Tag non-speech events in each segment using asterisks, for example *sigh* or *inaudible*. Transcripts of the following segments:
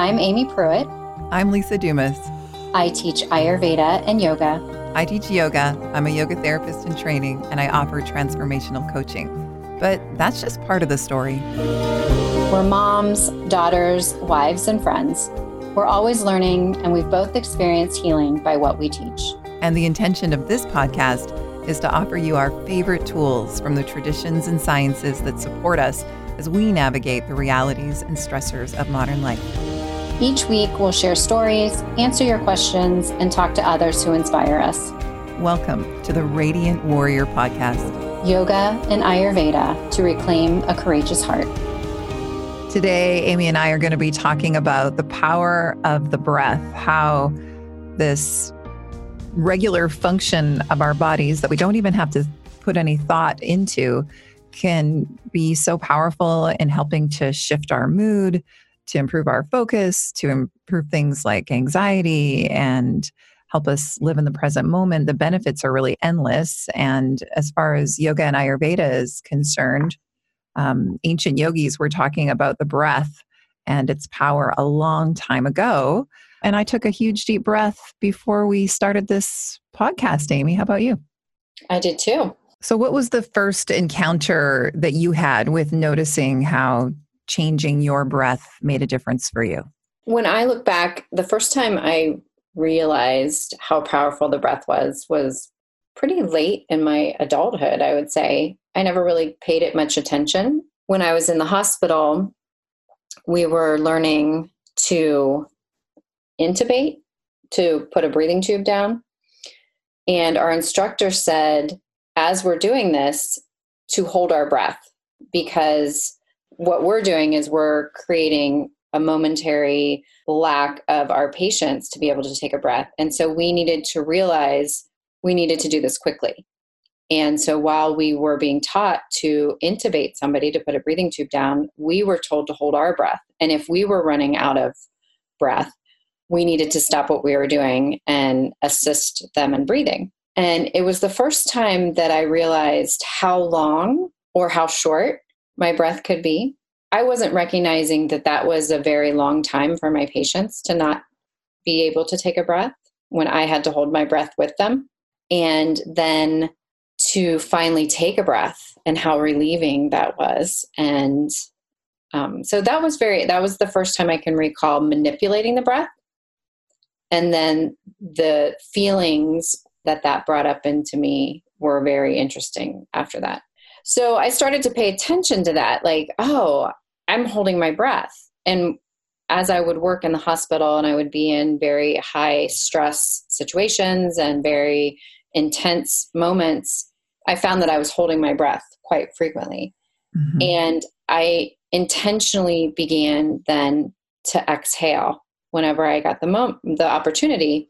I'm Amy Pruitt. I'm Lisa Dumas. I teach Ayurveda and yoga. I teach yoga. I'm a yoga therapist in training, and I offer transformational coaching. But that's just part of the story. We're moms, daughters, wives, and friends. We're always learning, and we've both experienced healing by what we teach. And the intention of this podcast is to offer you our favorite tools from the traditions and sciences that support us as we navigate the realities and stressors of modern life. Each week, we'll share stories, answer your questions, and talk to others who inspire us. Welcome to the Radiant Warrior Podcast Yoga and Ayurveda to reclaim a courageous heart. Today, Amy and I are going to be talking about the power of the breath, how this regular function of our bodies that we don't even have to put any thought into can be so powerful in helping to shift our mood, to improve our focus, to improve things like anxiety and help us live in the present moment. The benefits are really endless. And as far as yoga and Ayurveda is concerned, um, ancient yogis were talking about the breath and its power a long time ago. And I took a huge deep breath before we started this podcast, Amy. How about you? I did too. So, what was the first encounter that you had with noticing how changing your breath made a difference for you? When I look back, the first time I realized how powerful the breath was was pretty late in my adulthood, I would say. I never really paid it much attention. When I was in the hospital, we were learning to intubate, to put a breathing tube down. And our instructor said, as we're doing this to hold our breath because what we're doing is we're creating a momentary lack of our patients to be able to take a breath. And so we needed to realize we needed to do this quickly. And so while we were being taught to intubate somebody to put a breathing tube down, we were told to hold our breath. And if we were running out of breath, we needed to stop what we were doing and assist them in breathing. And it was the first time that I realized how long or how short my breath could be. I wasn't recognizing that that was a very long time for my patients to not be able to take a breath when I had to hold my breath with them. And then to finally take a breath and how relieving that was. And um, so that was very, that was the first time I can recall manipulating the breath. And then the feelings that that brought up into me were very interesting after that. So I started to pay attention to that like, oh, I'm holding my breath. And as I would work in the hospital and I would be in very high stress situations and very intense moments, I found that I was holding my breath quite frequently. Mm-hmm. And I intentionally began then to exhale whenever I got the mo- the opportunity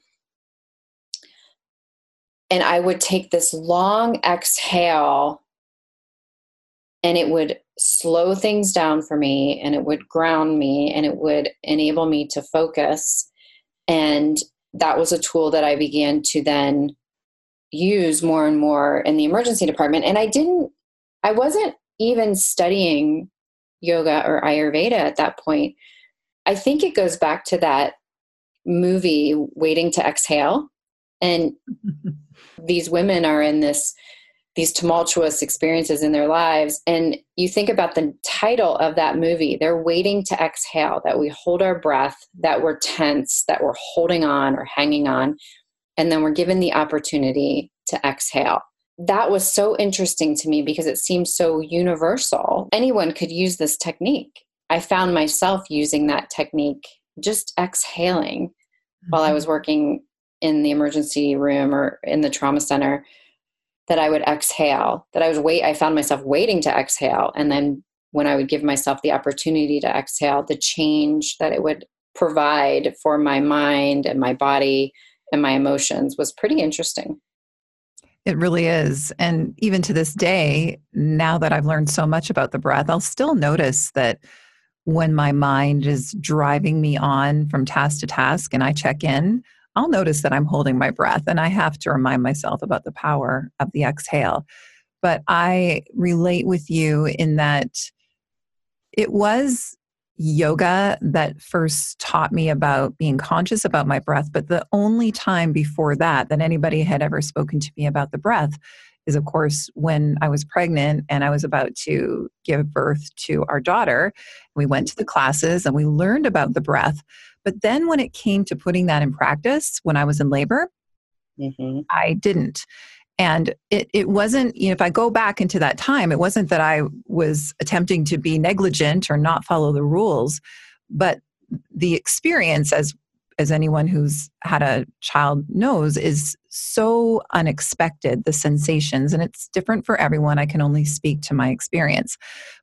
and I would take this long exhale and it would slow things down for me and it would ground me and it would enable me to focus. And that was a tool that I began to then use more and more in the emergency department. And I didn't, I wasn't even studying yoga or Ayurveda at that point. I think it goes back to that movie, Waiting to Exhale. And *laughs* these women are in this these tumultuous experiences in their lives and you think about the title of that movie they're waiting to exhale that we hold our breath that we're tense that we're holding on or hanging on and then we're given the opportunity to exhale that was so interesting to me because it seems so universal anyone could use this technique i found myself using that technique just exhaling mm-hmm. while i mm-hmm. was working in the emergency room or in the trauma center that I would exhale, that I was wait I found myself waiting to exhale and then when I would give myself the opportunity to exhale, the change that it would provide for my mind and my body and my emotions was pretty interesting. It really is. And even to this day, now that I've learned so much about the breath, I'll still notice that when my mind is driving me on from task to task and I check in, I'll notice that I'm holding my breath and I have to remind myself about the power of the exhale. But I relate with you in that it was yoga that first taught me about being conscious about my breath. But the only time before that that anybody had ever spoken to me about the breath is, of course, when I was pregnant and I was about to give birth to our daughter. We went to the classes and we learned about the breath. But then when it came to putting that in practice when I was in labor, mm-hmm. I didn't. And it, it wasn't, you know, if I go back into that time, it wasn't that I was attempting to be negligent or not follow the rules, but the experience, as as anyone who's had a child knows, is so unexpected, the sensations, and it's different for everyone. I can only speak to my experience.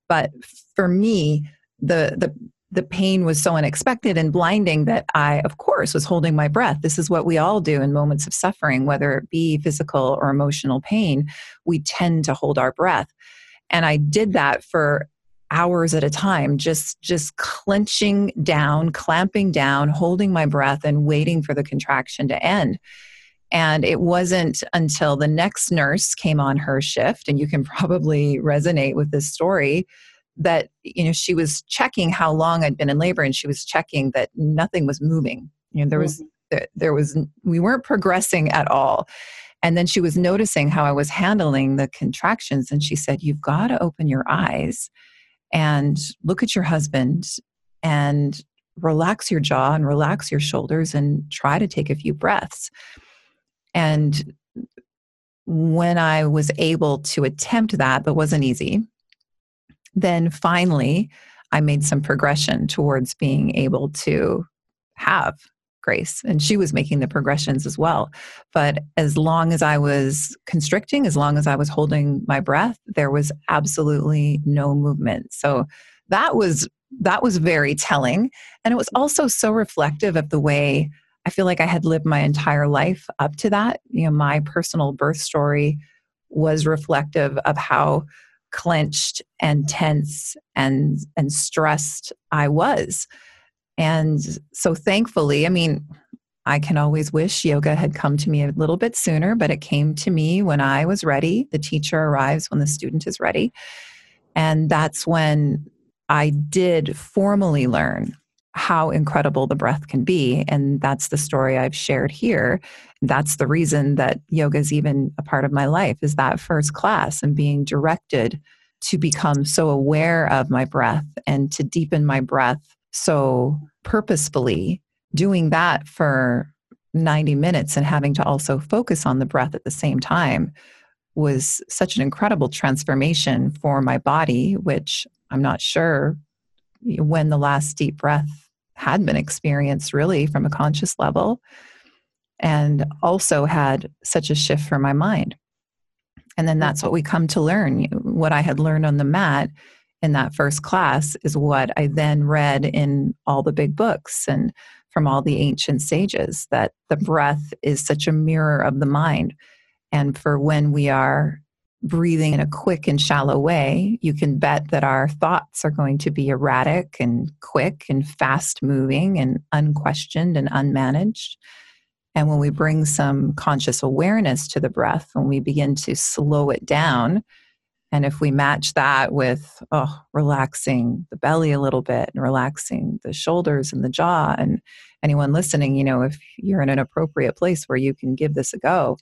But for me, the the the pain was so unexpected and blinding that I, of course, was holding my breath. This is what we all do in moments of suffering, whether it be physical or emotional pain. We tend to hold our breath. And I did that for hours at a time just just clenching down clamping down holding my breath and waiting for the contraction to end and it wasn't until the next nurse came on her shift and you can *laughs* probably resonate with this story that you know she was checking how long I'd been in labor and she was checking that nothing was moving. You know there was mm-hmm. there, there was we weren't progressing at all. And then she was noticing how I was handling the contractions and she said you've got to open your eyes and look at your husband and relax your jaw and relax your shoulders and try to take a few breaths. And when I was able to attempt that, but wasn't easy, then finally, I made some progression towards being able to have grace. And she was making the progressions as well. But as long as I was constricting, as long as I was holding my breath, there was absolutely no movement. So that was that was very telling and it was also so reflective of the way I feel like I had lived my entire life up to that. You know, my personal birth story was reflective of how clenched and tense and and stressed I was. And so thankfully, I mean, I can always wish yoga had come to me a little bit sooner, but it came to me when I was ready. The teacher arrives when the student is ready. And that's when I did formally learn how incredible the breath can be. And that's the story I've shared here. That's the reason that yoga is even a part of my life is that first class and being directed to become so aware of my breath and to deepen my breath so purposefully doing that for 90 minutes and having to also focus on the breath at the same time was such an incredible transformation for my body, which I'm not sure when the last deep breath had been experienced really from a conscious level and also had such a shift for my mind. And then that's what we come to learn. What I had learned on the mat in that first class is what I then read in all the big books and from all the ancient sages that the breath is such a mirror of the mind. And for when we are breathing in a quick and shallow way, you can bet that our thoughts are going to be erratic and quick and fast moving and unquestioned and unmanaged. And when we bring some conscious awareness to the breath, when we begin to slow it down, and if we match that with oh, relaxing the belly a little bit and relaxing the shoulders and the jaw, and anyone listening, you know, if you're in an appropriate place where you can give this a go,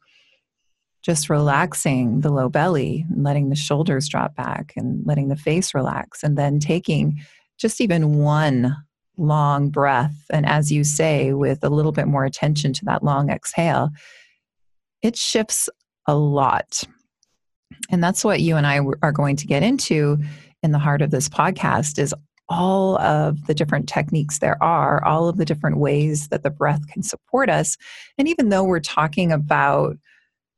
just relaxing the low belly and letting the shoulders drop back and letting the face relax and then taking just even one long breath. And as you say with a little bit more attention to that long exhale it shifts a lot. And that's what you and I are going to get into in the heart of this podcast is all of the different techniques there are all of the different ways that the breath can support us. And even though we're talking about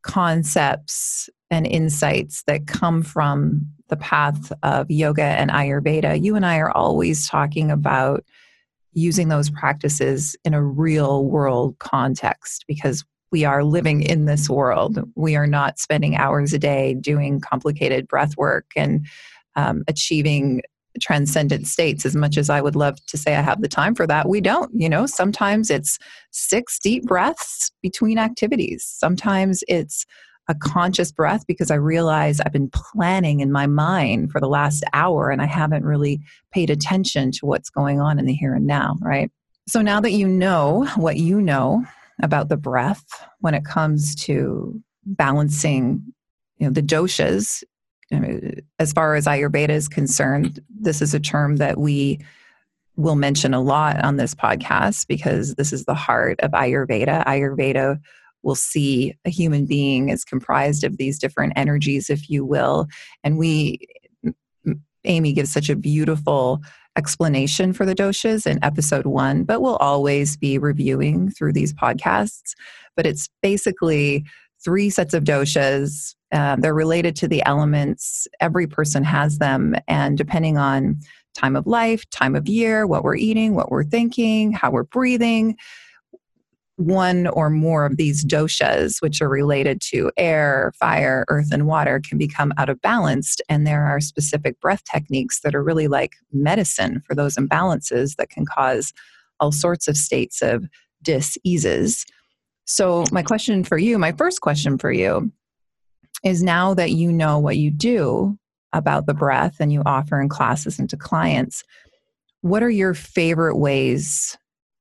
concepts and insights that come from the path of yoga and Ayurveda, you and I are always talking about using those practices in a real world context because we are living in this world. We are not spending hours a day doing complicated breath work and um, achieving transcendent states as much as I would love to say I have the time for that. We don't, you know, sometimes it's six deep breaths between activities. Sometimes it's a conscious breath because I realize I've been planning in my mind for the last hour and I haven't really paid attention to what's going on in the here and now, right? So now that you know what you know about the breath when it comes to balancing you know the doshas as far as ayurveda is concerned this is a term that we will mention a lot on this podcast because this is the heart of ayurveda ayurveda will see a human being as comprised of these different energies if you will and we amy gives such a beautiful explanation for the doshas in episode one, but we'll always be reviewing through these podcasts. But it's basically three sets of doshas. Uh, they're related to the elements. Every person has them. And depending on time of life, time of year, what we're eating, what we're thinking, how we're breathing, one or more of these doshas, which are related to air, fire, earth, and water, can become out of balance. And there are specific breath techniques that are really like medicine for those imbalances that can cause all sorts of states of diseases. So, my question for you, my first question for you, is now that you know what you do about the breath and you offer in classes and to clients, what are your favorite ways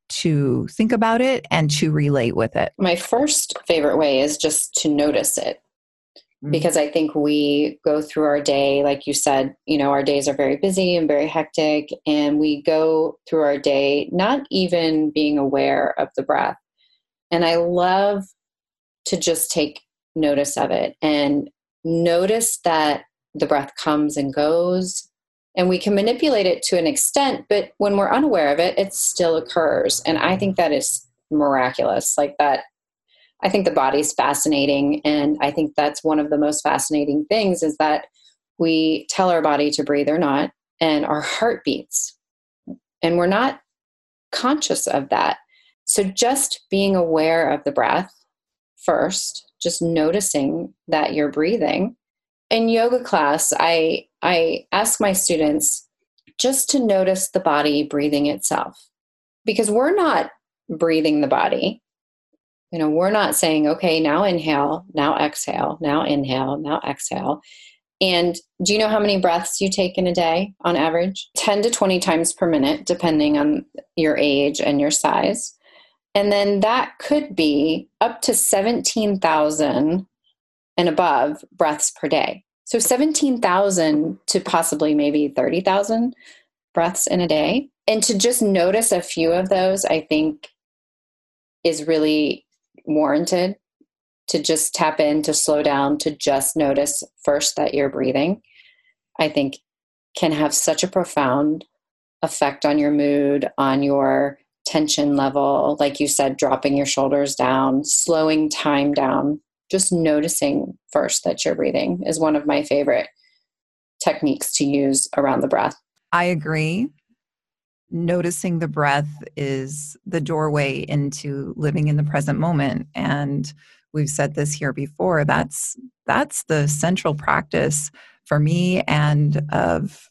to think about it and to relate with it? My first favorite way is just to notice it. Mm-hmm. Because I think we go through our day, like you said, you know, our days are very busy and very hectic, and we go through our day not even being aware of the breath. And I love to just take notice of it and notice that the breath comes and goes. And we can manipulate it to an extent but when we're unaware of it it still occurs. And i think that is miraculous like that i think the body's fascinating. And i think that's one of the most fascinating things is that we tell our body to breathe or not and our heart beats. And we're not conscious of that. So just being aware of the breath first just noticing that you're breathing in yoga class i I ask my students just to notice the body breathing itself because we're not breathing the body. You know, we're not saying, okay, now inhale, now exhale, now inhale, now exhale. And do you know how many breaths you take in a day on average? 10 to 20 times per minute, depending on your age and your size. And then that could be up to 17,000 and above breaths per day. So 17,000 to possibly maybe 30,000 breaths in a day. And to just notice a few of those, I think is really warranted to just tap in, to slow down, to just notice first that you're breathing. I think can have such a profound effect on your mood, on your tension level. Like you said, dropping your shoulders down, slowing time down just noticing first that you're breathing is one of my favorite techniques to use around the breath. I agree. Noticing the breath is the doorway into living in the present moment and we've said this here before that's that's the central practice for me and of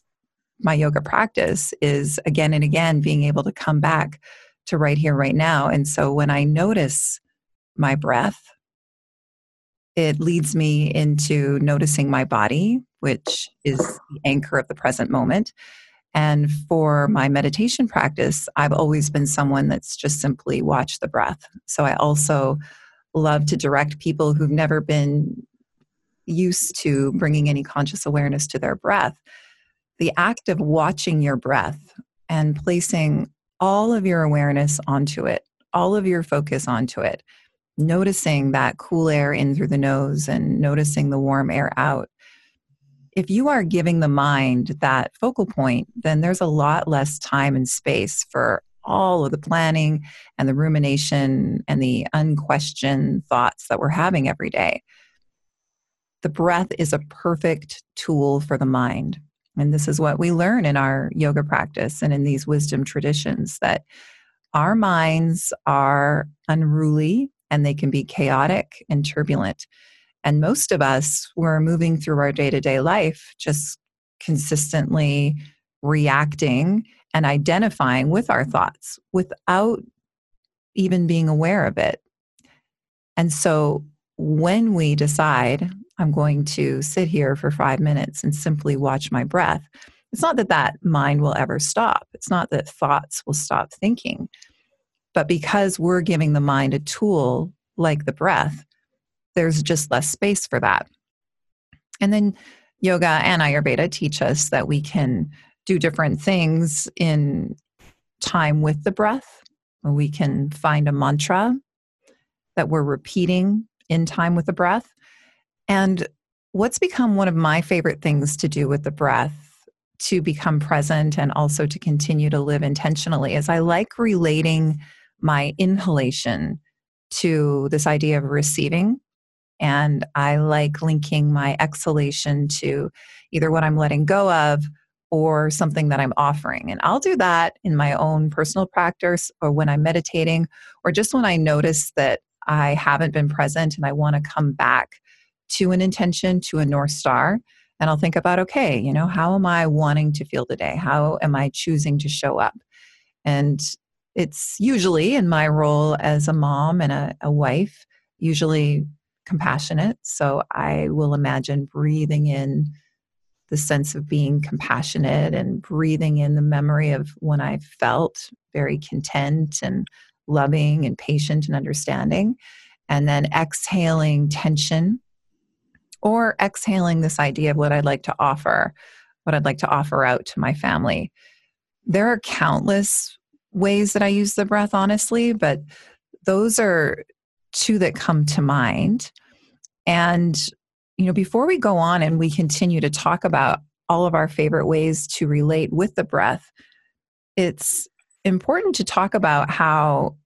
my yoga practice is again and again being able to come back to right here right now and so when i notice my breath it leads me into noticing my body, which is the anchor of the present moment. And for my meditation practice, I've always been someone that's just simply watched the breath. So I also love to direct people who've never been used to bringing any conscious awareness to their breath. The act of watching your breath and placing all of your awareness onto it, all of your focus onto it, noticing that cool air in through the nose and noticing the warm air out. If you are giving the mind that focal point, then there's a lot less time and space for all of the planning and the rumination and the unquestioned thoughts that we're having every day. The breath is a perfect tool for the mind. And this is what we learn in our yoga practice and in these wisdom traditions that our minds are unruly and they can be chaotic and turbulent. And most of us, we're moving through our day to day life just consistently reacting and identifying with our thoughts without even being aware of it. And so when we decide I'm going to sit here for five minutes and simply watch my breath, it's not that that mind will ever stop. It's not that thoughts will stop thinking. But because we're giving the mind a tool like the breath, there's just less space for that. And then yoga and Ayurveda teach us that we can do different things in time with the breath. We can find a mantra that we're repeating in time with the breath. And what's become one of my favorite things to do with the breath to become present and also to continue to live intentionally is I like relating my inhalation to this idea of receiving. And I like linking my exhalation to either what I'm letting go of or something that I'm offering. And I'll do that in my own personal practice or when I'm meditating or just when I notice that I haven't been present and I want to come back to an intention, to a North Star. And I'll think about, okay, you know, how am I wanting to feel today? How am I choosing to show up? And it's usually in my role as a mom and a, a wife, usually compassionate. So I will imagine breathing in the sense of being compassionate and breathing in the memory of when I felt very content and loving and patient and understanding. And then exhaling tension or exhaling this idea of what I'd like to offer, what I'd like to offer out to my family. There are countless ways that I use the breath, honestly, but those are two that come to mind. And you know, before we go on and we continue to talk about all of our favorite ways to relate with the breath, it's important to talk about how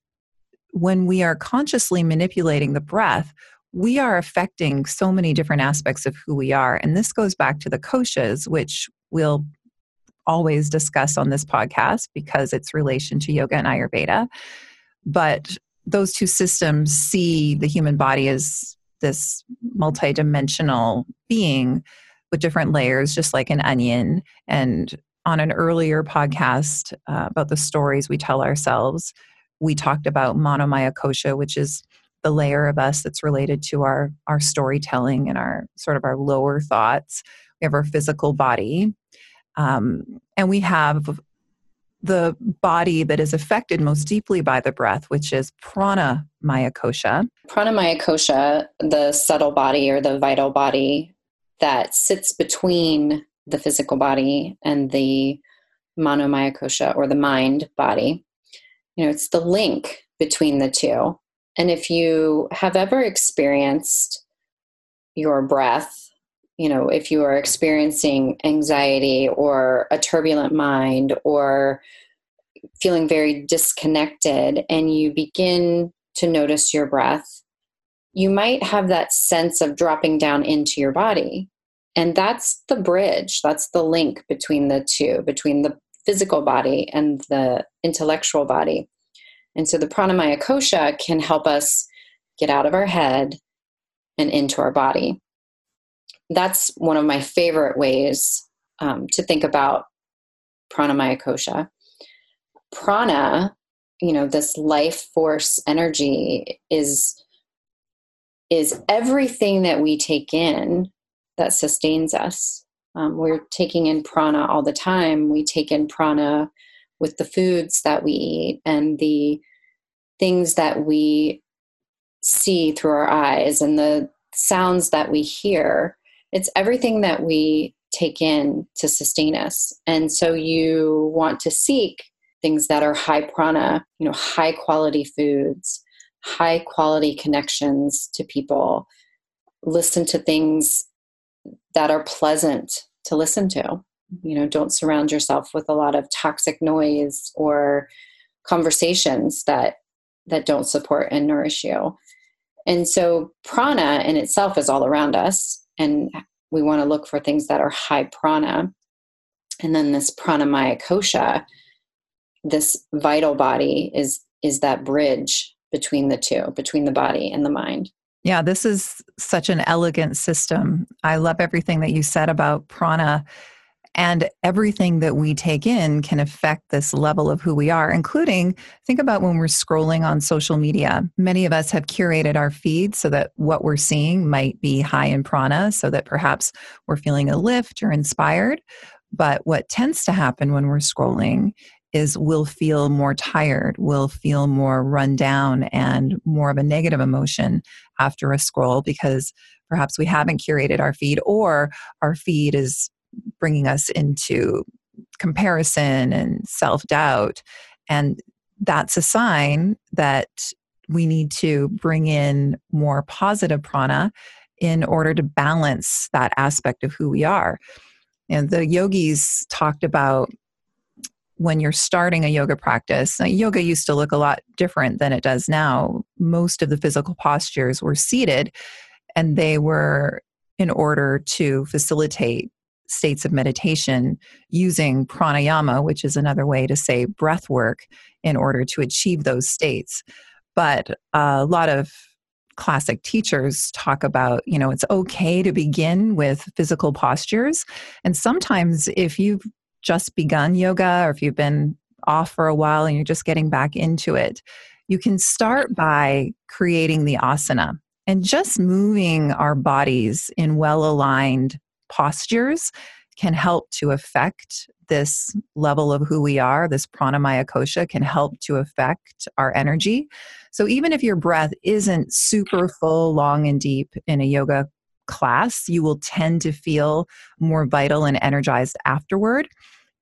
when we are consciously manipulating the breath, we are affecting so many different aspects of who we are. And this goes back to the koshas, which we'll always discuss on this podcast because it's relation to yoga and Ayurveda. But those two systems see the human body as this multidimensional being with different layers, just like an onion. And on an earlier podcast uh, about the stories we tell ourselves, we talked about manomaya kosha, which is the layer of us that's related to our our storytelling and our sort of our lower thoughts. We have our physical body, um, and we have the body that is affected most deeply by the breath, which is prana maya kosha. Prana maya kosha, the subtle body or the vital body that sits between the physical body and the manomaya kosha or the mind body. You know, it's the link between the two. And if you have ever experienced your breath you know, if you are experiencing anxiety or a turbulent mind or feeling very disconnected and you begin to notice your breath, you might have that sense of dropping down into your body. And that's the bridge, that's the link between the two, between the physical body and the intellectual body. And so the pranamaya kosha can help us get out of our head and into our body that's one of my favorite ways um, to think about pranamaya kosha. Prana, you know, this life force energy is is everything that we take in that sustains us. Um, we're taking in prana all the time. We take in prana with the foods that we eat and the things that we see through our eyes and the sounds that we hear it's everything that we take in to sustain us. And so you want to seek things that are high prana, you know, high quality foods, high quality connections to people. Listen to things that are pleasant to listen to. You know, don't surround yourself with a lot of toxic noise or conversations that that don't support and nourish you. And so prana in itself is all around us and we want to look for things that are high prana. And then this pranamaya kosha, this vital body is is that bridge between the two, between the body and the mind. Yeah, this is such an elegant system. I love everything that you said about prana. And everything that we take in can affect this level of who we are, including think about when we're scrolling on social media. Many of us have curated our feed so that what we're seeing might be high in prana, so that perhaps we're feeling a lift or inspired. But what tends to happen when we're scrolling is we'll feel more tired, we'll feel more run down and more of a negative emotion after a scroll because perhaps we haven't curated our feed or our feed is bringing us into comparison and self doubt. And that's a sign that we need to bring in more positive prana in order to balance that aspect of who we are. And the yogis talked about when you're starting a yoga practice. Now, yoga used to look a lot different than it does now. Most of the physical postures were seated, and they were in order to facilitate states of meditation using pranayama, which is another way to say breath work, in order to achieve those states. But a lot of classic teachers talk about, you know, it's okay to begin with physical postures. And sometimes if you've just begun yoga or if you've been off for a while and you're just getting back into it, you can start by creating the asana and just moving our bodies in well aligned postures can help to affect this level of who we are. This pranamaya kosha can help to affect our energy. So even if your breath isn't super full, long, and deep in a yoga class, you will tend to feel more vital and energized afterward.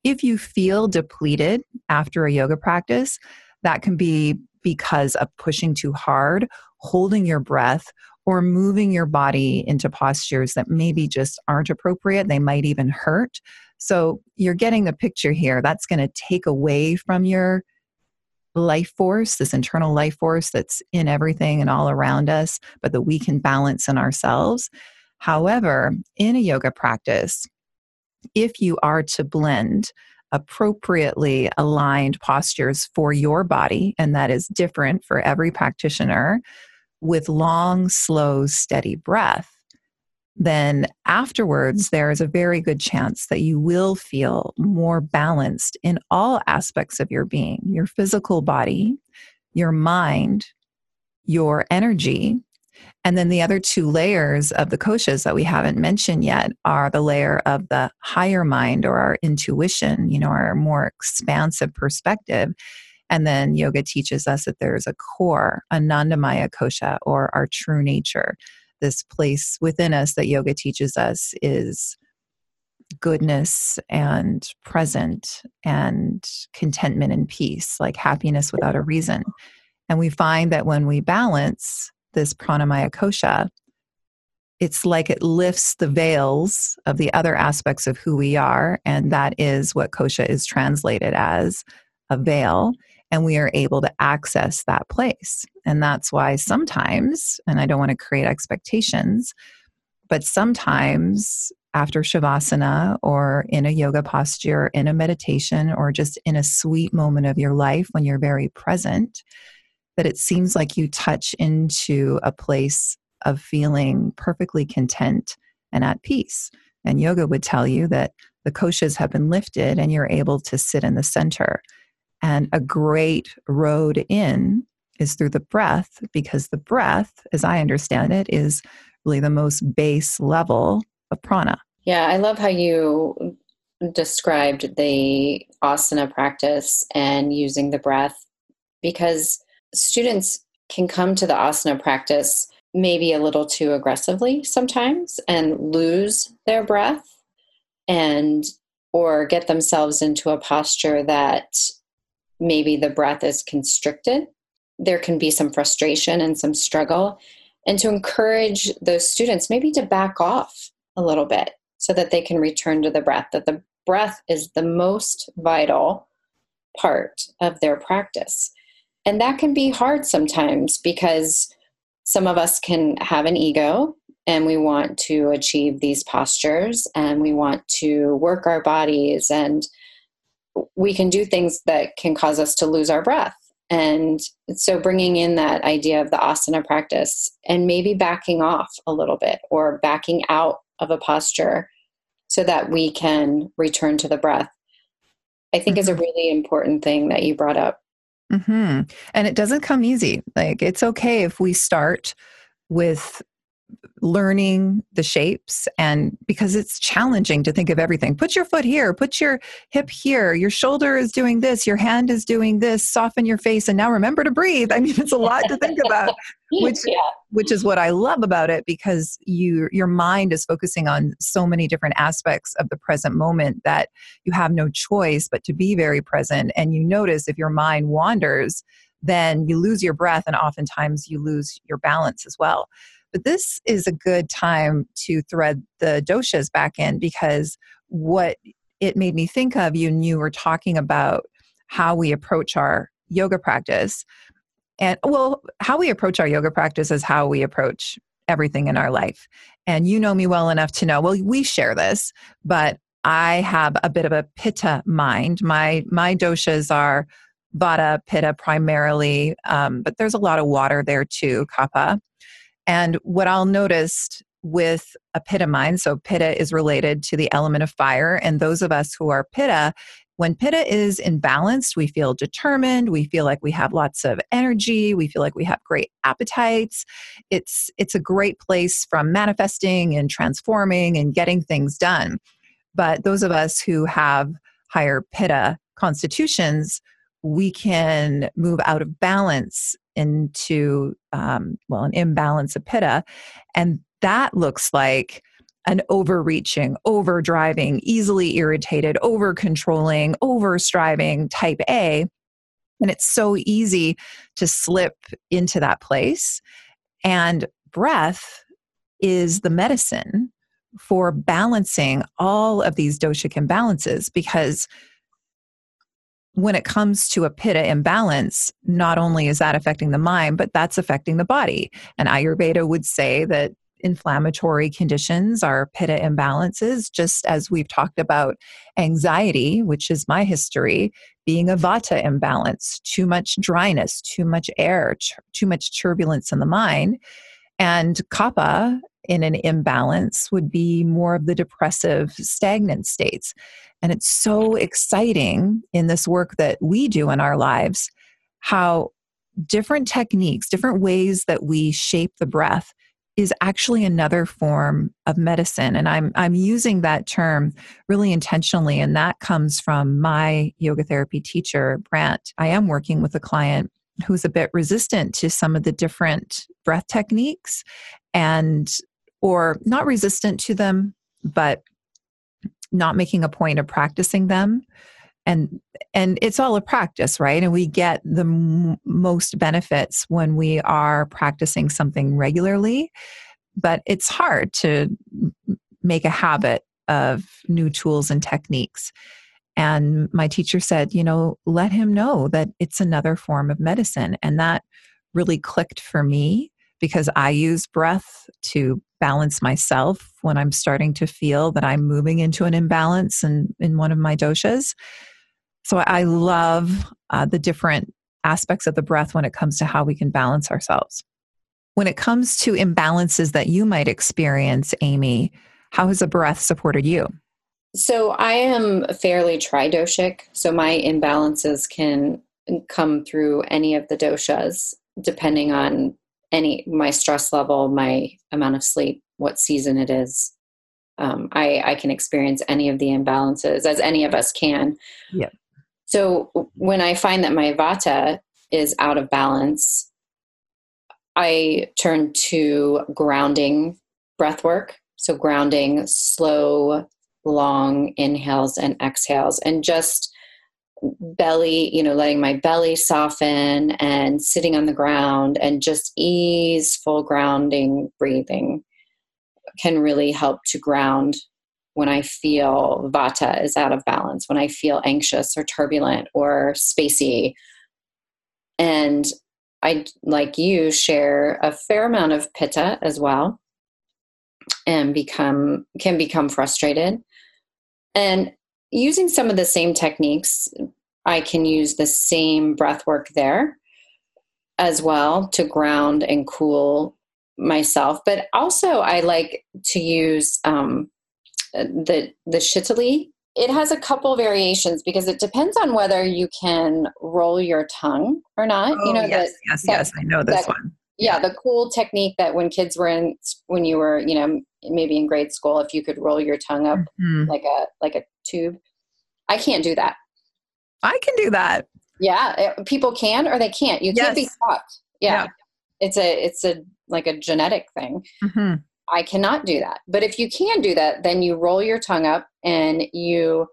If you feel depleted after a yoga practice, that can be because of pushing too hard, holding your breath, or moving your body into postures that maybe just aren't appropriate. They might even hurt. So you're getting the picture here. That's going to take away from your life force, this internal life force that's in everything and all around us, but that we can balance in ourselves. However, in a yoga practice, if you are to blend appropriately aligned postures for your body, and that is different for every practitioner, with long, slow, steady breath, then afterwards there is a very good chance that you will feel more balanced in all aspects of your being your physical body, your mind, your energy. And then the other two layers of the koshas that we haven't mentioned yet are the layer of the higher mind or our intuition, you know, our more expansive perspective. And then yoga teaches us that there's a core, Anandamaya kosha, or our true nature. This place within us that yoga teaches us is goodness and present and contentment and peace, like happiness without a reason. And we find that when we balance this pranamaya kosha, it's like it lifts the veils of the other aspects of who we are. And that is what kosha is translated as a veil and we are able to access that place. And that's why sometimes, and I don't want to create expectations, but sometimes after Shavasana or in a yoga posture, in a meditation, or just in a sweet moment of your life when you're very present, that it seems like you touch into a place of feeling perfectly content and at peace. And yoga would tell you that the koshas have been lifted and you're able to sit in the center. And a great road in is through the breath, because the breath, as I understand it, is really the most base level of prana. Yeah, I love how you described the asana practice and using the breath because students can come to the asana practice maybe a little too aggressively sometimes and lose their breath and or get themselves into a posture that maybe the breath is constricted, there can be some frustration and some struggle. And to encourage those students maybe to back off a little bit so that they can return to the breath, that the breath is the most vital part of their practice. And that can be hard sometimes because some of us can have an ego and we want to achieve these postures and we want to work our bodies and we can do things that can cause us to lose our breath. And so bringing in that idea of the asana practice and maybe backing off a little bit or backing out of a posture so that we can return to the breath. I think mm-hmm. is a mm-hmm. really important thing that you brought up. Mm-hmm. And it doesn't come easy. Like it's okay if we start with learning the shapes and because it's challenging to think of everything. Put your foot here put your hip here. Your shoulder is doing this your hand is doing this soften your face and now remember to breathe. *laughs* I mean it's a lot to think about *laughs* which yeah. which is what i love about it because you your mind is focusing on so many different aspects of the present moment that you have no choice but to be very present. And you notice if your mind wanders then you lose your breath and oftentimes you lose your balance as well but this is a good time to thread the doshas back in because what it made me think of you and you were talking about how we approach our yoga practice. And well, how we approach our yoga practice is how we approach everything in our life. And you know me well enough to know, well, we share this, but I have a bit of a pitta mind. My my doshas are vata, pitta primarily, um, but there's a lot of water there too, kapha. And what I'll notice with a pitta mind, so pitta is related to the element of fire, and those of us who are pitta, when pitta is imbalanced, we feel determined, we feel like we have lots of energy, we feel like we have great appetites. It's it's a great place from manifesting and transforming and getting things done. But those of us who have higher pitta constitutions, we can move out of balance into um, well an imbalance of pitta and that looks like an overreaching overdriving easily irritated over controlling over striving type a and it's so easy to slip into that place and breath is the medicine for balancing all of these doshic imbalances because when it comes to a pitta imbalance, not only is that affecting the mind, but that's affecting the body. And Ayurveda would say that inflammatory conditions are pitta imbalances, just as we've talked about anxiety, which is my history, being a vata imbalance, too much dryness, too much air, too much turbulence in the mind. And kapha in an imbalance would be more of the depressive, stagnant states. And it's so exciting in this work that we do in our lives how different techniques, different ways that we shape the breath is actually another form of medicine and I'm I'm using that term really intentionally and that comes from my yoga therapy teacher Brant. I am working with a client who's a bit resistant to some of the different breath techniques and or not resistant to them but not making a point of practicing them. And and it's all a practice right? And we get the m- most benefits when we are practicing something regularly but it's hard to make a habit of new tools and techniques. And my teacher said you know let him know that it's another form of medicine. And that really clicked for me because I use breath to balance myself when I'm starting to feel that I'm moving into an imbalance in, in one of my doshas. So I love uh, the different aspects of the breath when it comes to how we can balance ourselves. When it comes to imbalances that you might experience, Amy, how has the breath supported you? So I am fairly tridoshic. So my imbalances can come through any of the doshas depending on any my stress level, my amount of sleep, what season it is. Um, I, I can experience any of the imbalances as any of us can. Yeah. So when I find that my vata is out of balance, I turn to grounding breath work. So grounding, slow, long inhales and exhales, and just belly, you know, letting my belly soften and sitting on the ground and just easeful grounding breathing can really help to ground when I feel vata is out of balance, when I feel anxious or turbulent or spacey. And I, like you, share a fair amount of pitta as well and become can become frustrated. And using some of the same techniques, I can use the same breath work there as well to ground and cool myself. But also, I like to use um, the the shitali. It has a couple variations because it depends on whether you can roll your tongue or not. Oh, you know, yes, the, yes, that- yes. I know this that- one. yeah, the cool technique that when kids were in when you were, you know, maybe in grade school, if you could roll your tongue up Mhm. like a like a tube. I can't do that. I can do that. Yeah, it- people can or they can't. You can't be Yes. taught. Yeah. Yeah. It's a it's a like a genetic thing. Mhm. I cannot do that. But if you can do that, then you roll your tongue up and you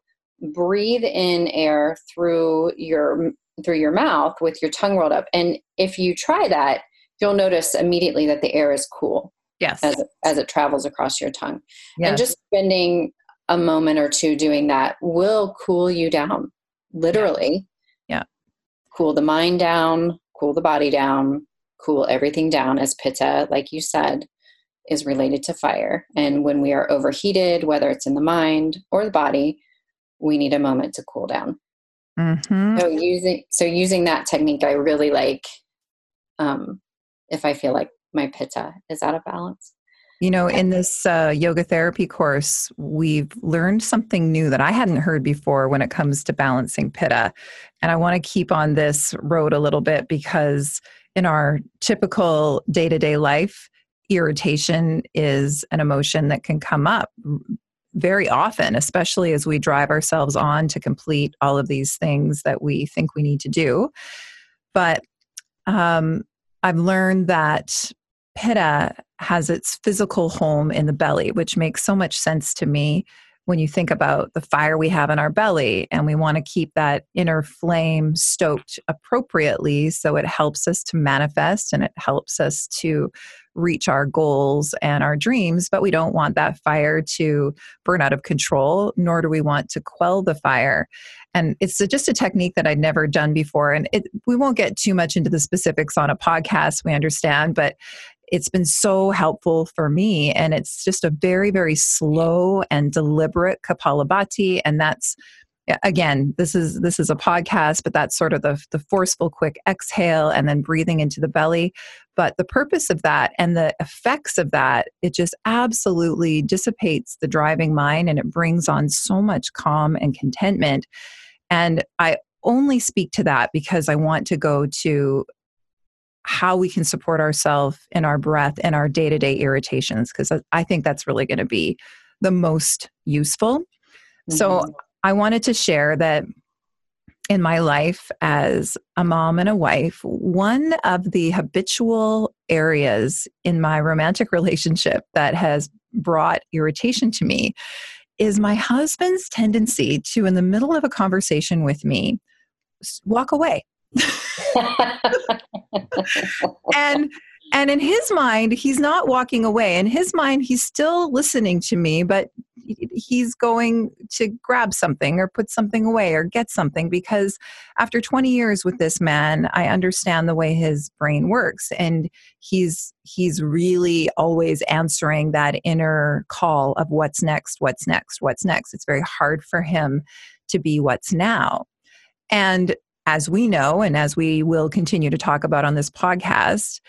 breathe in air through your through your mouth with your tongue rolled up. And if you try that, you'll notice immediately that the air is cool Yes. as it, as it travels across your tongue. yes. And just spending a moment or two doing that will cool you down, literally. Yeah. Cool the mind down, cool the body down, cool everything down, as Pitta, like you said, is related to fire. And when we are overheated, whether it's in the mind or the body, we need a moment to cool down. Mhm. So using so using that technique, I really like. Um, if I feel like my pitta is out of balance. You know, in this uh, yoga therapy course, we've learned something new that I hadn't heard before when it comes to balancing pitta. And I want to keep on this road a little bit because in our typical day to day life, irritation is an emotion that can come up very often, especially as we drive ourselves on to complete all of these things that we think we need to do. But um, I've learned that pitta has its physical home in the belly, which makes so much sense to me when you think about the fire we have in our belly and we want to keep that inner flame stoked appropriately so it helps us to manifest and it helps us to reach our goals and our dreams but we don't want that fire to burn out of control nor do we want to quell the fire. And it's just a technique that I'd never done before and it, we won't get too much into the specifics on a podcast we understand but it's been so helpful for me and it's just a very very slow and deliberate kapalabhati and that's again this is this is a podcast but that's sort of the the forceful quick exhale and then breathing into the belly. But the purpose of that and the effects of that it just absolutely dissipates the driving mind and it brings on so much calm and contentment. And i only speak to that because i want to go to how we can support ourselves in our breath and our day-to-day irritations because i think that's really going to be the most useful so Mhm. I wanted to share that in my life as a mom and a wife, one of the habitual areas in my romantic relationship that has brought irritation to me is my husband's tendency to, in the middle of a conversation with me, walk away. *laughs* and and in his mind he's not walking away. In his mind he's still listening to me but he's going to grab something or put something away or get something because after 20 years with this man i understand the way his brain works. And he's he's really always answering that inner call of what's next what's next what's next. It's very hard for him to be what's now. And as we know, and as we will continue to talk about on this podcast,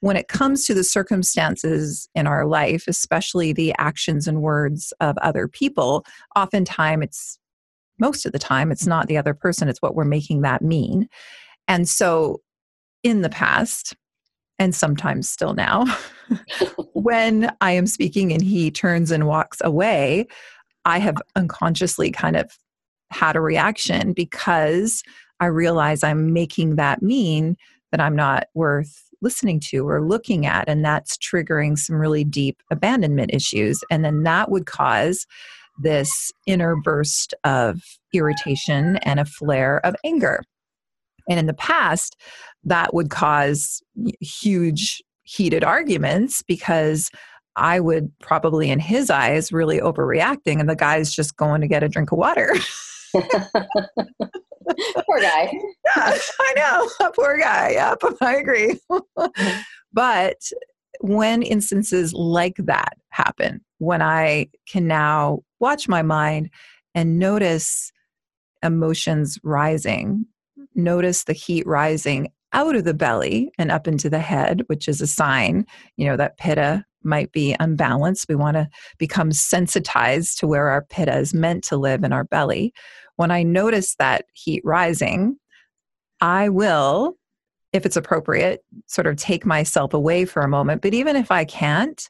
when it comes to the circumstances in our life, especially the actions and words of other people, oftentimes it's most of the time it's not the other person, it's what we're making that mean. And so in the past, and sometimes still now, *laughs* when I am speaking and he turns and walks away, I have unconsciously kind of had a reaction because I realize I'm making that mean that I'm not worth listening to or looking at. And that's triggering some really deep abandonment issues. And then that would cause this inner burst of irritation and a flare of anger. And in the past, that would cause huge heated arguments because I would probably, in his eyes, really overreacting, and the guy's just going to get a drink of water. *laughs* *laughs* Poor guy. yeah, I know. *laughs* Poor guy. Yep, I agree. *laughs* but when instances like that happen, when I can now watch my mind and notice emotions rising, notice the heat rising out of the belly and up into the head, which is a sign, you know, that pitta might be unbalanced. We want to become sensitized to where our pitta is meant to live in our belly. When I notice that heat rising, I will, if it's appropriate, sort of take myself away for a moment. But even if I can't,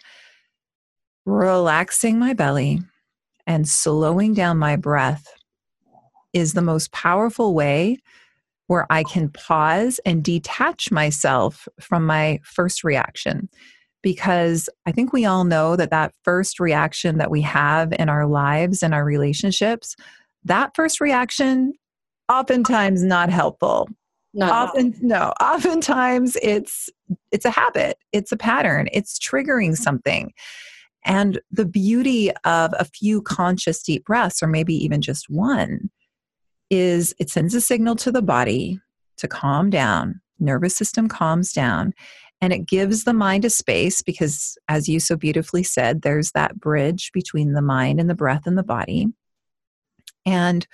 relaxing my belly and slowing down my breath is the most powerful way where I can pause and detach myself from my first reaction. Because I think we all know that that first reaction that we have in our lives and our relationships, that first reaction, oftentimes not helpful. Not Often, no. Oftentimes, it's it's a habit. It's a pattern. It's triggering something. And the beauty of a few conscious deep breaths, or maybe even just one, is it sends a signal to the body to calm down, nervous system calms down, and it gives the mind a space because, as you so beautifully said, there's that bridge between the mind and the breath and the body. And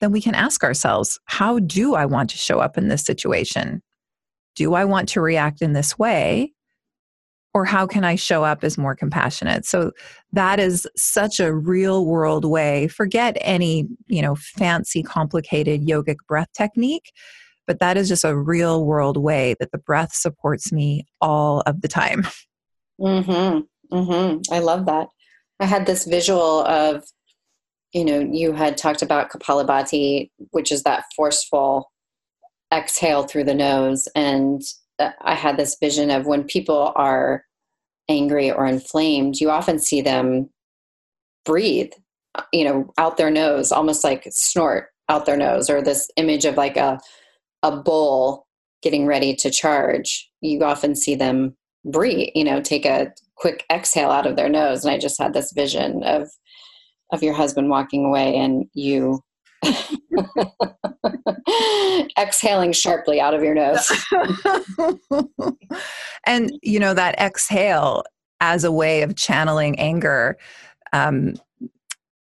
then we can ask ourselves, how do I want to show up in this situation? Do I want to react in this way? or how can I show up as more compassionate? So that is such a real world way. Forget any, you know, fancy, complicated yogic breath technique, but that is just a real world way that the breath supports me all of the time. Mm-hmm. Mm-hmm. I love that. I had this visual of you know, you had talked about Kapalabhati, which is that forceful exhale through the nose and uh, I had this vision of when people are angry or inflamed, you often see them breathe, uh, you know, out their nose, almost like snort out their nose, or this image of like a a bull getting ready to charge. You often see them breathe, you know, take a quick exhale out of their nose. And I just had this vision of of your husband walking away and you *laughs* exhaling sharply out of your nose. *laughs* and, you know, that exhale as a way of channeling anger. Um,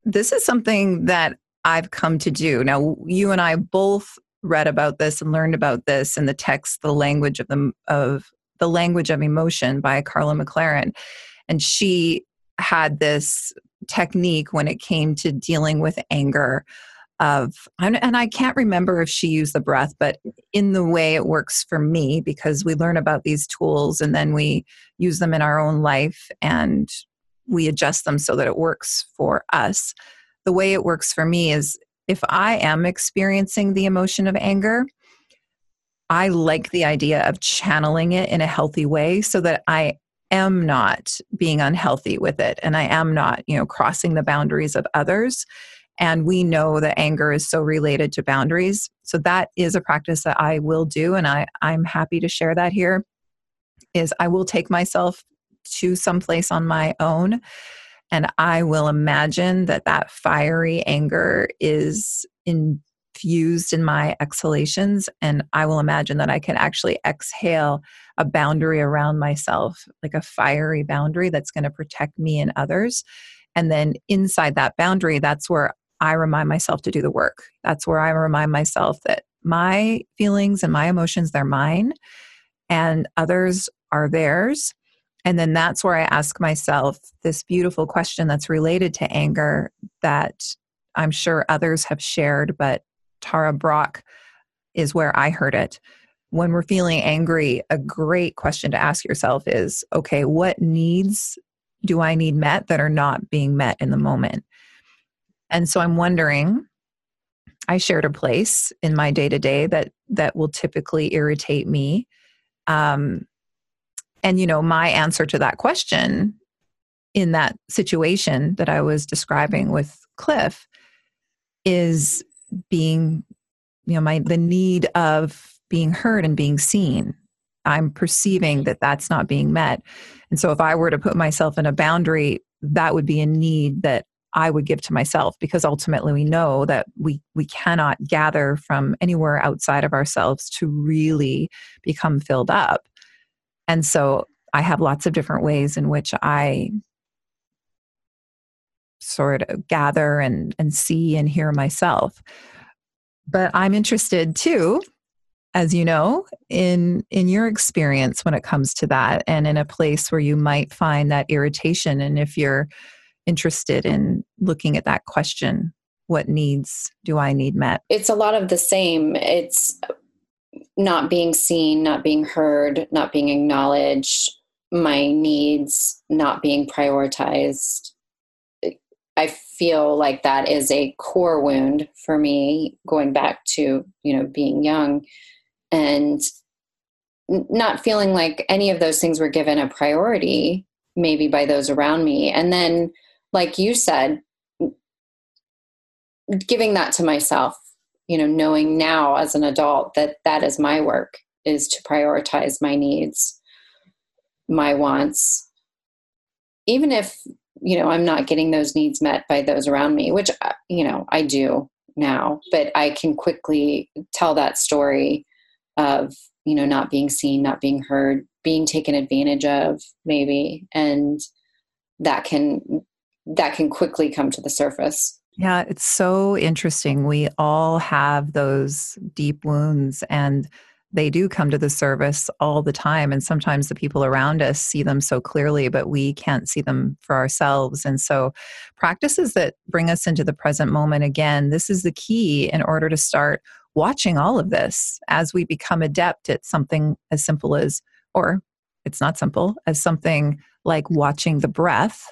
this is something that I've come to do. Now, you and I both read about this and learned about this in the text, The Language of the, of the Language of Emotion by Karla McLaren. And she had this technique when it came to dealing with anger of and i can't remember if she used the breath but in the way it works for me because we learn about these tools and then we use them in our own life and we adjust them so that it works for us. The way it works for me is if i am experiencing the emotion of anger i like the idea of channeling it in a healthy way so that i am not being unhealthy with it and i am not you know crossing the boundaries of others and we know that anger is so related to boundaries. So that is a practice that i will do and I, i'm happy to share that here is i will take myself to some place on my own and i will imagine that that fiery anger is infused in my exhalations and i will imagine that i can actually exhale a boundary around myself like a fiery boundary that's going to protect me and others and then inside that boundary that's where I remind myself to do the work. That's where I remind myself that my feelings and my emotions, they're mine, and others are theirs. And then that's where I ask myself this beautiful question that's related to anger that I'm sure others have shared, but Tara Brach is where I heard it. When we're feeling angry, a great question to ask yourself is okay, what needs do I need met that are not being met in the moment? And so I'm wondering I shared a place in my day to day that that will typically irritate me. Um, and you know, my answer to that question in that situation that I was describing with Cliff is being, you know, my the need of being heard and being seen. I'm perceiving that that's not being met. And so if I were to put myself in a boundary, that would be a need that I would give to myself because ultimately we know that we we cannot gather from anywhere outside of ourselves to really become filled up. And so I have lots of different ways in which I sort of gather and and see and hear myself. But I'm interested too as you know in in your experience when it comes to that and in a place where you might find that irritation and if you're interested in looking at that question what needs do i need met? It's a lot of the same. It's not being seen not being heard not being acknowledged my needs not being prioritized. I feel like that is a core wound for me going back to you know being young and not feeling like any of those things were given a priority maybe by those around me. And then like you said giving that to myself you know knowing now as an adult that that is my work is to prioritize my needs my wants. Even if you know i'm not getting those needs met by those around me which uh, you know i do now but i can quickly tell that story of you know not being seen not being heard being taken advantage of maybe. And that can that can quickly come to the surface. Yeah it's so interesting. We all have those deep wounds and they do come to the service all the time and sometimes the people around us see them so clearly but we can't see them for ourselves and so practices that bring us into the present moment again this is the key in order to start watching all of this as we become adept at something as simple as, or it's not simple, as something like watching the breath,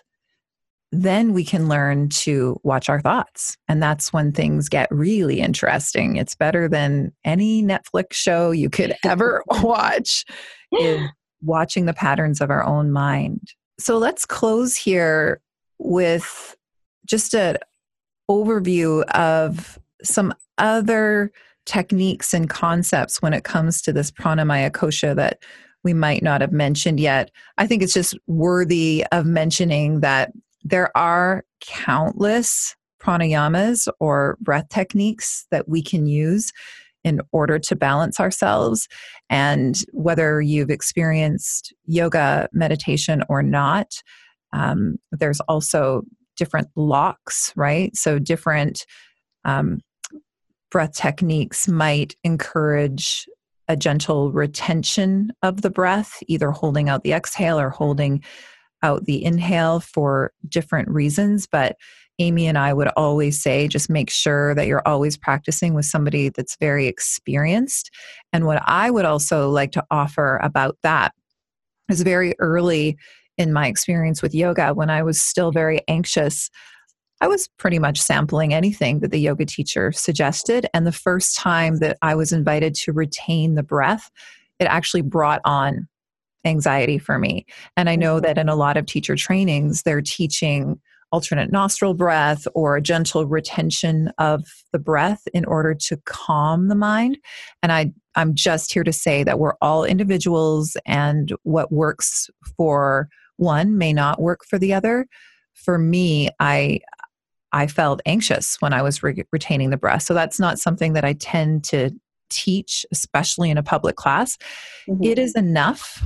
then we can learn to watch our thoughts. And that's when things get really interesting. It's better than any Netflix show you could *laughs* ever watch, is *gasps* watching the patterns of our own mind. So let's close here with just an overview of some other techniques and concepts when it comes to this pranamaya kosha that we might not have mentioned yet. I think it's just worthy of mentioning that there are countless pranayamas or breath techniques that we can use in order to balance ourselves. And whether you've experienced yoga meditation or not, um, there's also different locks, right? So, different um, breath techniques might encourage a gentle retention of the breath, either holding out the exhale or holding out the inhale for different reasons. But Amy and I would always say just make sure that you're always practicing with somebody that's very experienced. And what I would also like to offer about that is very early in my experience with yoga when I was still very anxious. I was pretty much sampling anything that the yoga teacher suggested. And the first time that I was invited to retain the breath, it actually brought on anxiety for me. And I know mm-hmm. that in a lot of teacher trainings, they're teaching alternate nostril breath or a gentle retention of the breath in order to calm the mind. And I, I'm just here to say that we're all individuals, and what works for one may not work for the other. For me, I I felt anxious when I was re- retaining the breath. So that's not something that I tend to teach, especially in a public class. Mm-hmm. It is enough.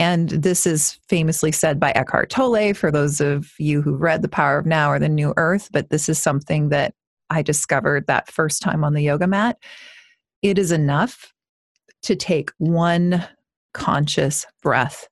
And this is famously said by Eckhart Tolle for those of you who've read The Power of Now or The New Earth, but this is something that I discovered that first time on the yoga mat. It is enough to take one conscious breath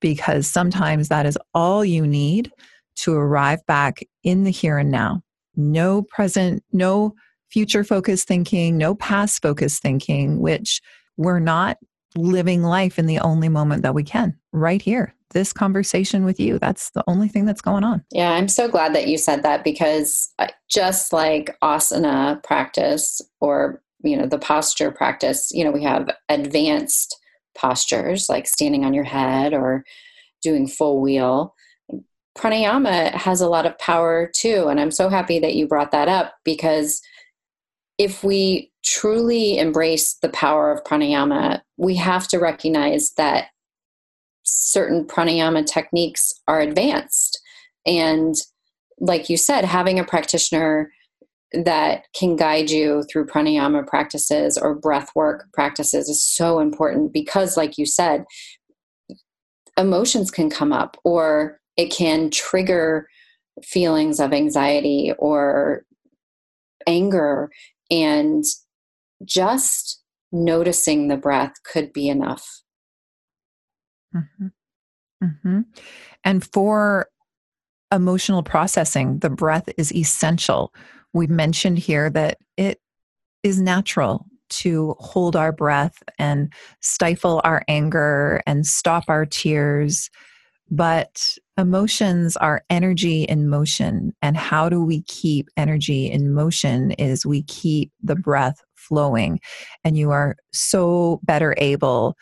because sometimes that is all you need to arrive back in the here and now. No present, no future focused thinking, no past focused thinking, which we're not living life in the only moment that we can right here. This conversation with you, that's the only thing that's going on. Yeah, I'm so glad that you said that because uh, just like asana practice or, you know, the posture practice, you know, we have advanced postures like standing on your head or doing full wheel pranayama has a lot of power too. And I'm so happy that you brought that up because if we truly embrace the power of pranayama, we have to recognize that certain pranayama techniques are advanced. And like you said, having a practitioner that can guide you through pranayama practices or breath work practices is so important because, like you said, emotions can come up or it can trigger feelings of anxiety or anger and just noticing the breath could be enough. Mm-hmm. Mm-hmm. And for emotional processing, the breath is essential. We've mentioned here that it is natural to hold our breath and stifle our anger and stop our tears. But emotions are energy in motion. And how do we keep energy in motion is we keep the breath flowing. And you are so better able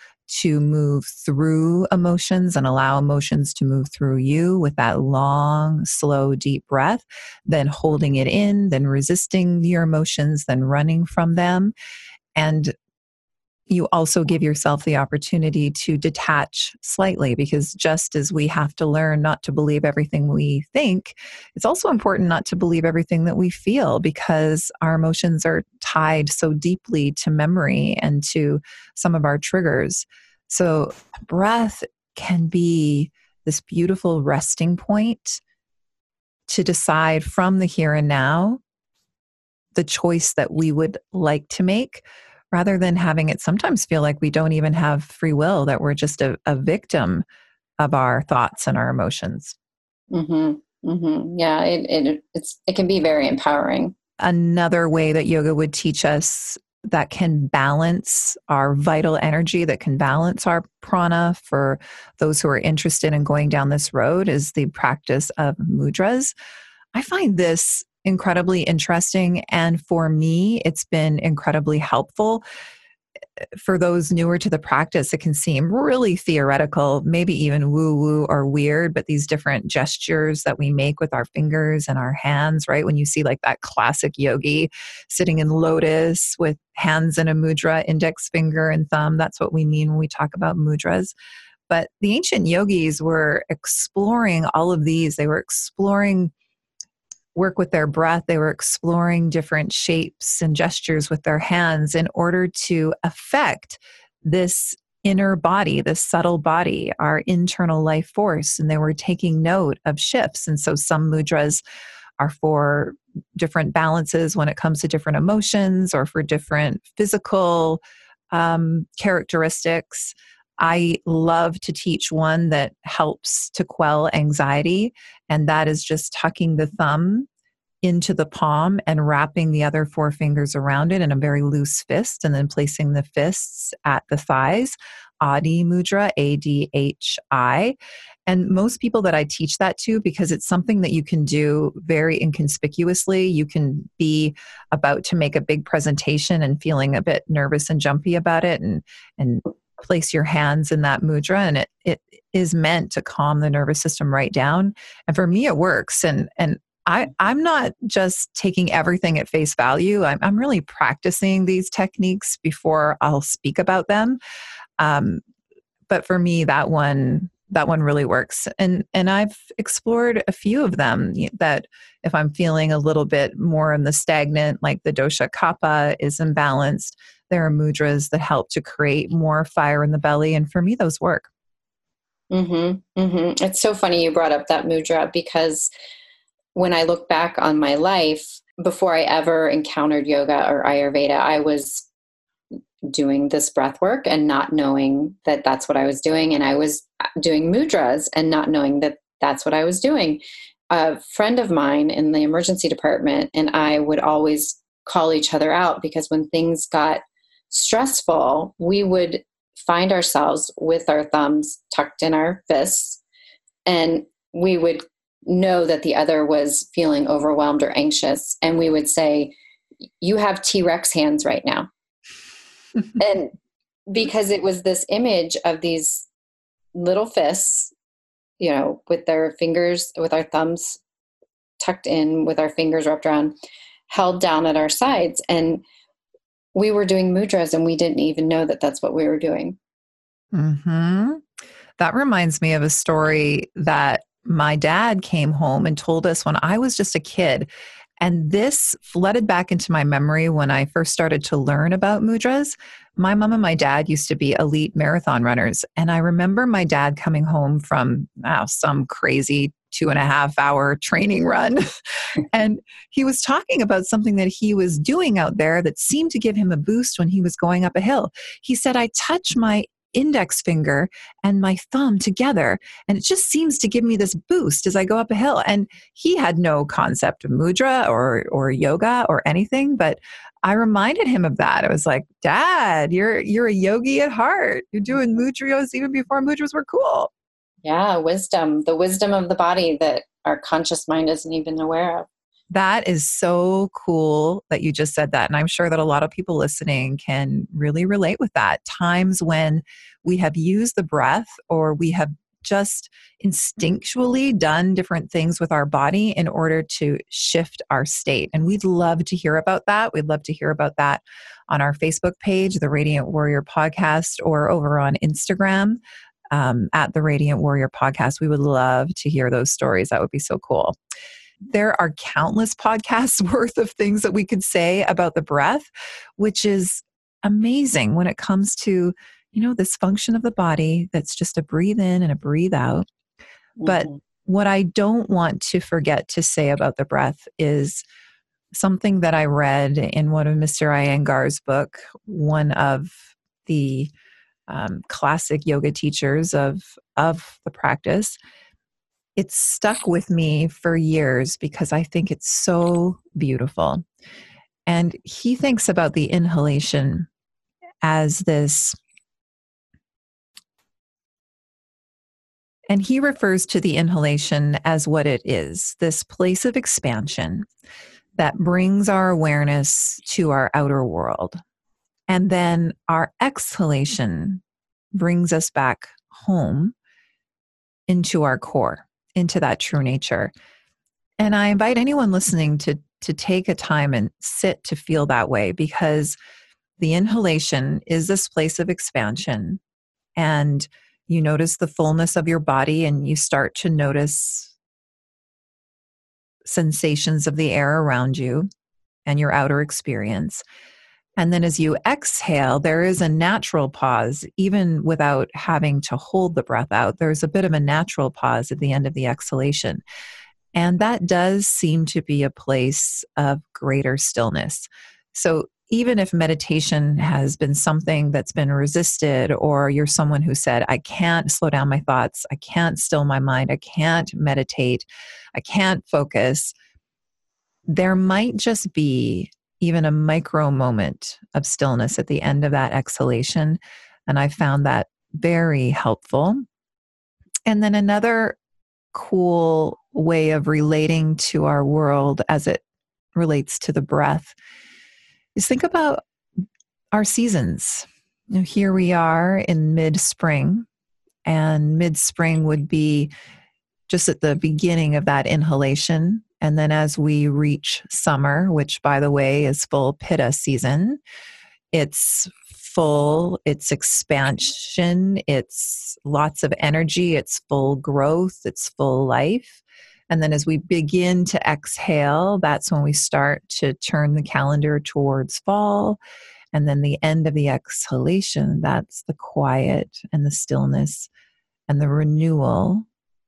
to move through emotions and allow emotions to move through you with that long, slow, deep breath, then holding it in, then resisting your emotions, then running from them. And you also give yourself the opportunity to detach slightly because just as we have to learn not to believe everything we think, it's also important not to believe everything that we feel because our emotions are tied so deeply to memory and to some of our triggers. So, breath can be this beautiful resting point to decide from the here and now the choice that we would like to make rather than having it sometimes feel like we don't even have free will, that we're just a, a victim of our thoughts and our emotions. Mm-hmm. Mm-hmm. Yeah, it, it, it's, it can be very empowering. Another way that yoga would teach us that can balance our vital energy, that can balance our prana for those who are interested in going down this road is the practice of mudras. I find this incredibly interesting. And for me, it's been incredibly helpful. For those newer to the practice, it can seem really theoretical, maybe even woo woo or weird, but these different gestures that we make with our fingers and our hands, right? When you see like that classic yogi sitting in lotus with hands in a mudra, index finger and thumb, that's what we mean when we talk about mudras. But the ancient yogis were exploring all of these, they were exploring work with their breath, they were exploring different shapes and gestures with their hands in order to affect this inner body, this subtle body, our internal life force. And they were taking note of shifts. And so some mudras are for different balances when it comes to different emotions or for different physical um, characteristics. I love to teach one that helps to quell anxiety, and that is just tucking the thumb into the palm and wrapping the other four fingers around it in a very loose fist, and then placing the fists at the thighs. Adhi Mudra, A D H I. And most people that I teach that to, because it's something that you can do very inconspicuously, you can be about to make a big presentation and feeling a bit nervous and jumpy about it and, and place your hands in that mudra and it it is meant to calm the nervous system right down and for me it works and and I, I'm not just taking everything at face value. I'm, I'm really practicing these techniques before I'll speak about them. Um, but for me, that one that one really works and and i've explored a few of them that if i'm feeling a little bit more in the stagnant like the dosha kapha is imbalanced there are mudras that help to create more fire in the belly and for me those work mm-hmm, mm-hmm. it's so funny you brought up that mudra because when i look back on my life before i ever encountered yoga or ayurveda i was doing this breath work and not knowing that that's what I was doing. And I was doing mudras and not knowing that that's what I was doing. A friend of mine in the emergency department and I would always call each other out because when things got stressful, we would find ourselves with our thumbs tucked in our fists and we would know that the other was feeling overwhelmed or anxious. And we would say, You have T Rex hands right now *laughs* and because it was this image of these little fists, you know, with their fingers, with our thumbs tucked in, with our fingers wrapped around, held down at our sides. And we were doing mudras and we didn't even know that that's what we were doing. Hmm. That reminds me of a story that my dad came home and told us when I was just a kid. And this flooded back into my memory when I first started to learn about mudras. My mom and my dad used to be elite marathon runners. And I remember my dad coming home from some crazy two and a half hour training run. *laughs* and he was talking about something that he was doing out there that seemed to give him a boost when he was going up a hill. He said, I touch my index finger and my thumb together. And it just seems to give me this boost as I go up a hill. And he had no concept of mudra or, or yoga or anything, but I reminded him of that. I was like, Dad, you're you're a yogi at heart. You're doing mudras even before mudras were cool. Yeah, wisdom, the wisdom of the body that our conscious mind isn't even aware of. That is so cool that you just said that. And I'm sure that a lot of people listening can really relate with that. Times when we have used the breath or we have just instinctually done different things with our body in order to shift our state. And we'd love to hear about that. We'd love to hear about that on our Facebook page, the Radiant Warrior Podcast, or over on Instagram um, at the Radiant Warrior Podcast. We would love to hear those stories. That would be so cool there are countless podcasts *laughs* worth of things that we could say about the breath, which is amazing when it comes to, you know, this function of the body that's just a breathe in and a breathe out. Mm-hmm. But what I don't want to forget to say about the breath is something that I read in one of Mr. Iyengar's book, one of the um, classic yoga teachers of of the practice it's stuck with me for years because I think it's so beautiful. And he thinks about the inhalation as this. And he refers to the inhalation as what it is this place of expansion that brings our awareness to our outer world. And then our exhalation brings us back home into our core into that true nature. And I invite anyone listening to to take a time and sit to feel that way because the inhalation is this place of expansion and you notice the fullness of your body and you start to notice sensations of the air around you and your outer experience. And then as you exhale, there is a natural pause, even without having to hold the breath out. There's a bit of a natural pause at the end of the exhalation. And that does seem to be a place of greater stillness. So, even if meditation has been something that's been resisted, or you're someone who said, I can't slow down my thoughts, I can't still my mind, I can't meditate, I can't focus, there might just be even a micro moment of stillness at the end of that exhalation. And I found that very helpful. And then another cool way of relating to our world as it relates to the breath is think about our seasons. Here we are in mid spring, and mid spring would be just at the beginning of that inhalation and then as we reach summer, which by the way is full pitta season, it's full, it's expansion, it's lots of energy, it's full growth, it's full life. And then as we begin to exhale, that's when we start to turn the calendar towards fall. And then the end of the exhalation, that's the quiet and the stillness and the renewal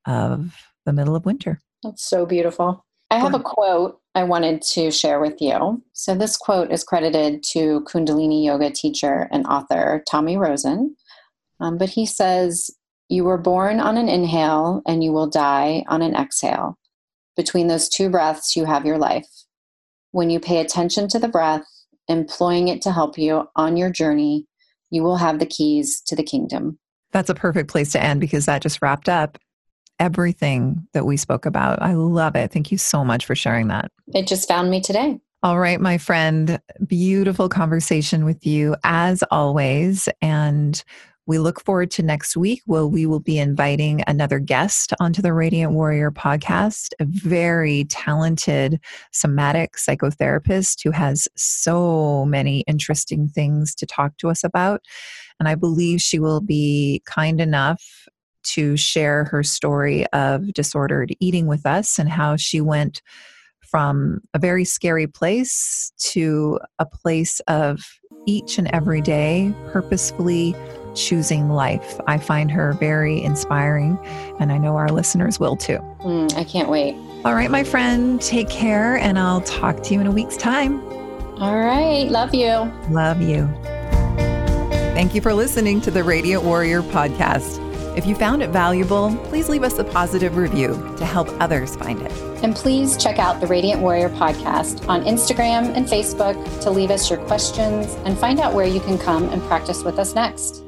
of the middle of winter. That's so beautiful. I have a quote I wanted to share with you. So, this quote is credited to Kundalini yoga teacher and author Tommy Rosen. Um, but he says, You were born on an inhale and you will die on an exhale. Between those two breaths, you have your life. When you pay attention to the breath, employing it to help you on your journey, you will have the keys to the kingdom. That's a perfect place to end because that just wrapped up everything that we spoke about. I love it. Thank you so much for sharing that. It just found me today. All right, my friend. Beautiful conversation with you as always. And we look forward to next week where we will be inviting another guest onto the Radiant Warrior podcast, a very talented somatic psychotherapist who has so many interesting things to talk to us about. And I believe she will be kind enough to share her story of disordered eating with us and how she went from a very scary place to a place of each and every day purposefully choosing life. I find her very inspiring, and I know our listeners will too. Mm, I can't wait. All right, my friend, take care, and I'll talk to you in a week's time. All right. Love you. Love you. Thank you for listening to the Radiant Warrior podcast. If you found it valuable, please leave us a positive review to help others find it. And please check out the Radiant Warrior podcast on Instagram and Facebook to leave us your questions and find out where you can come and practice with us next.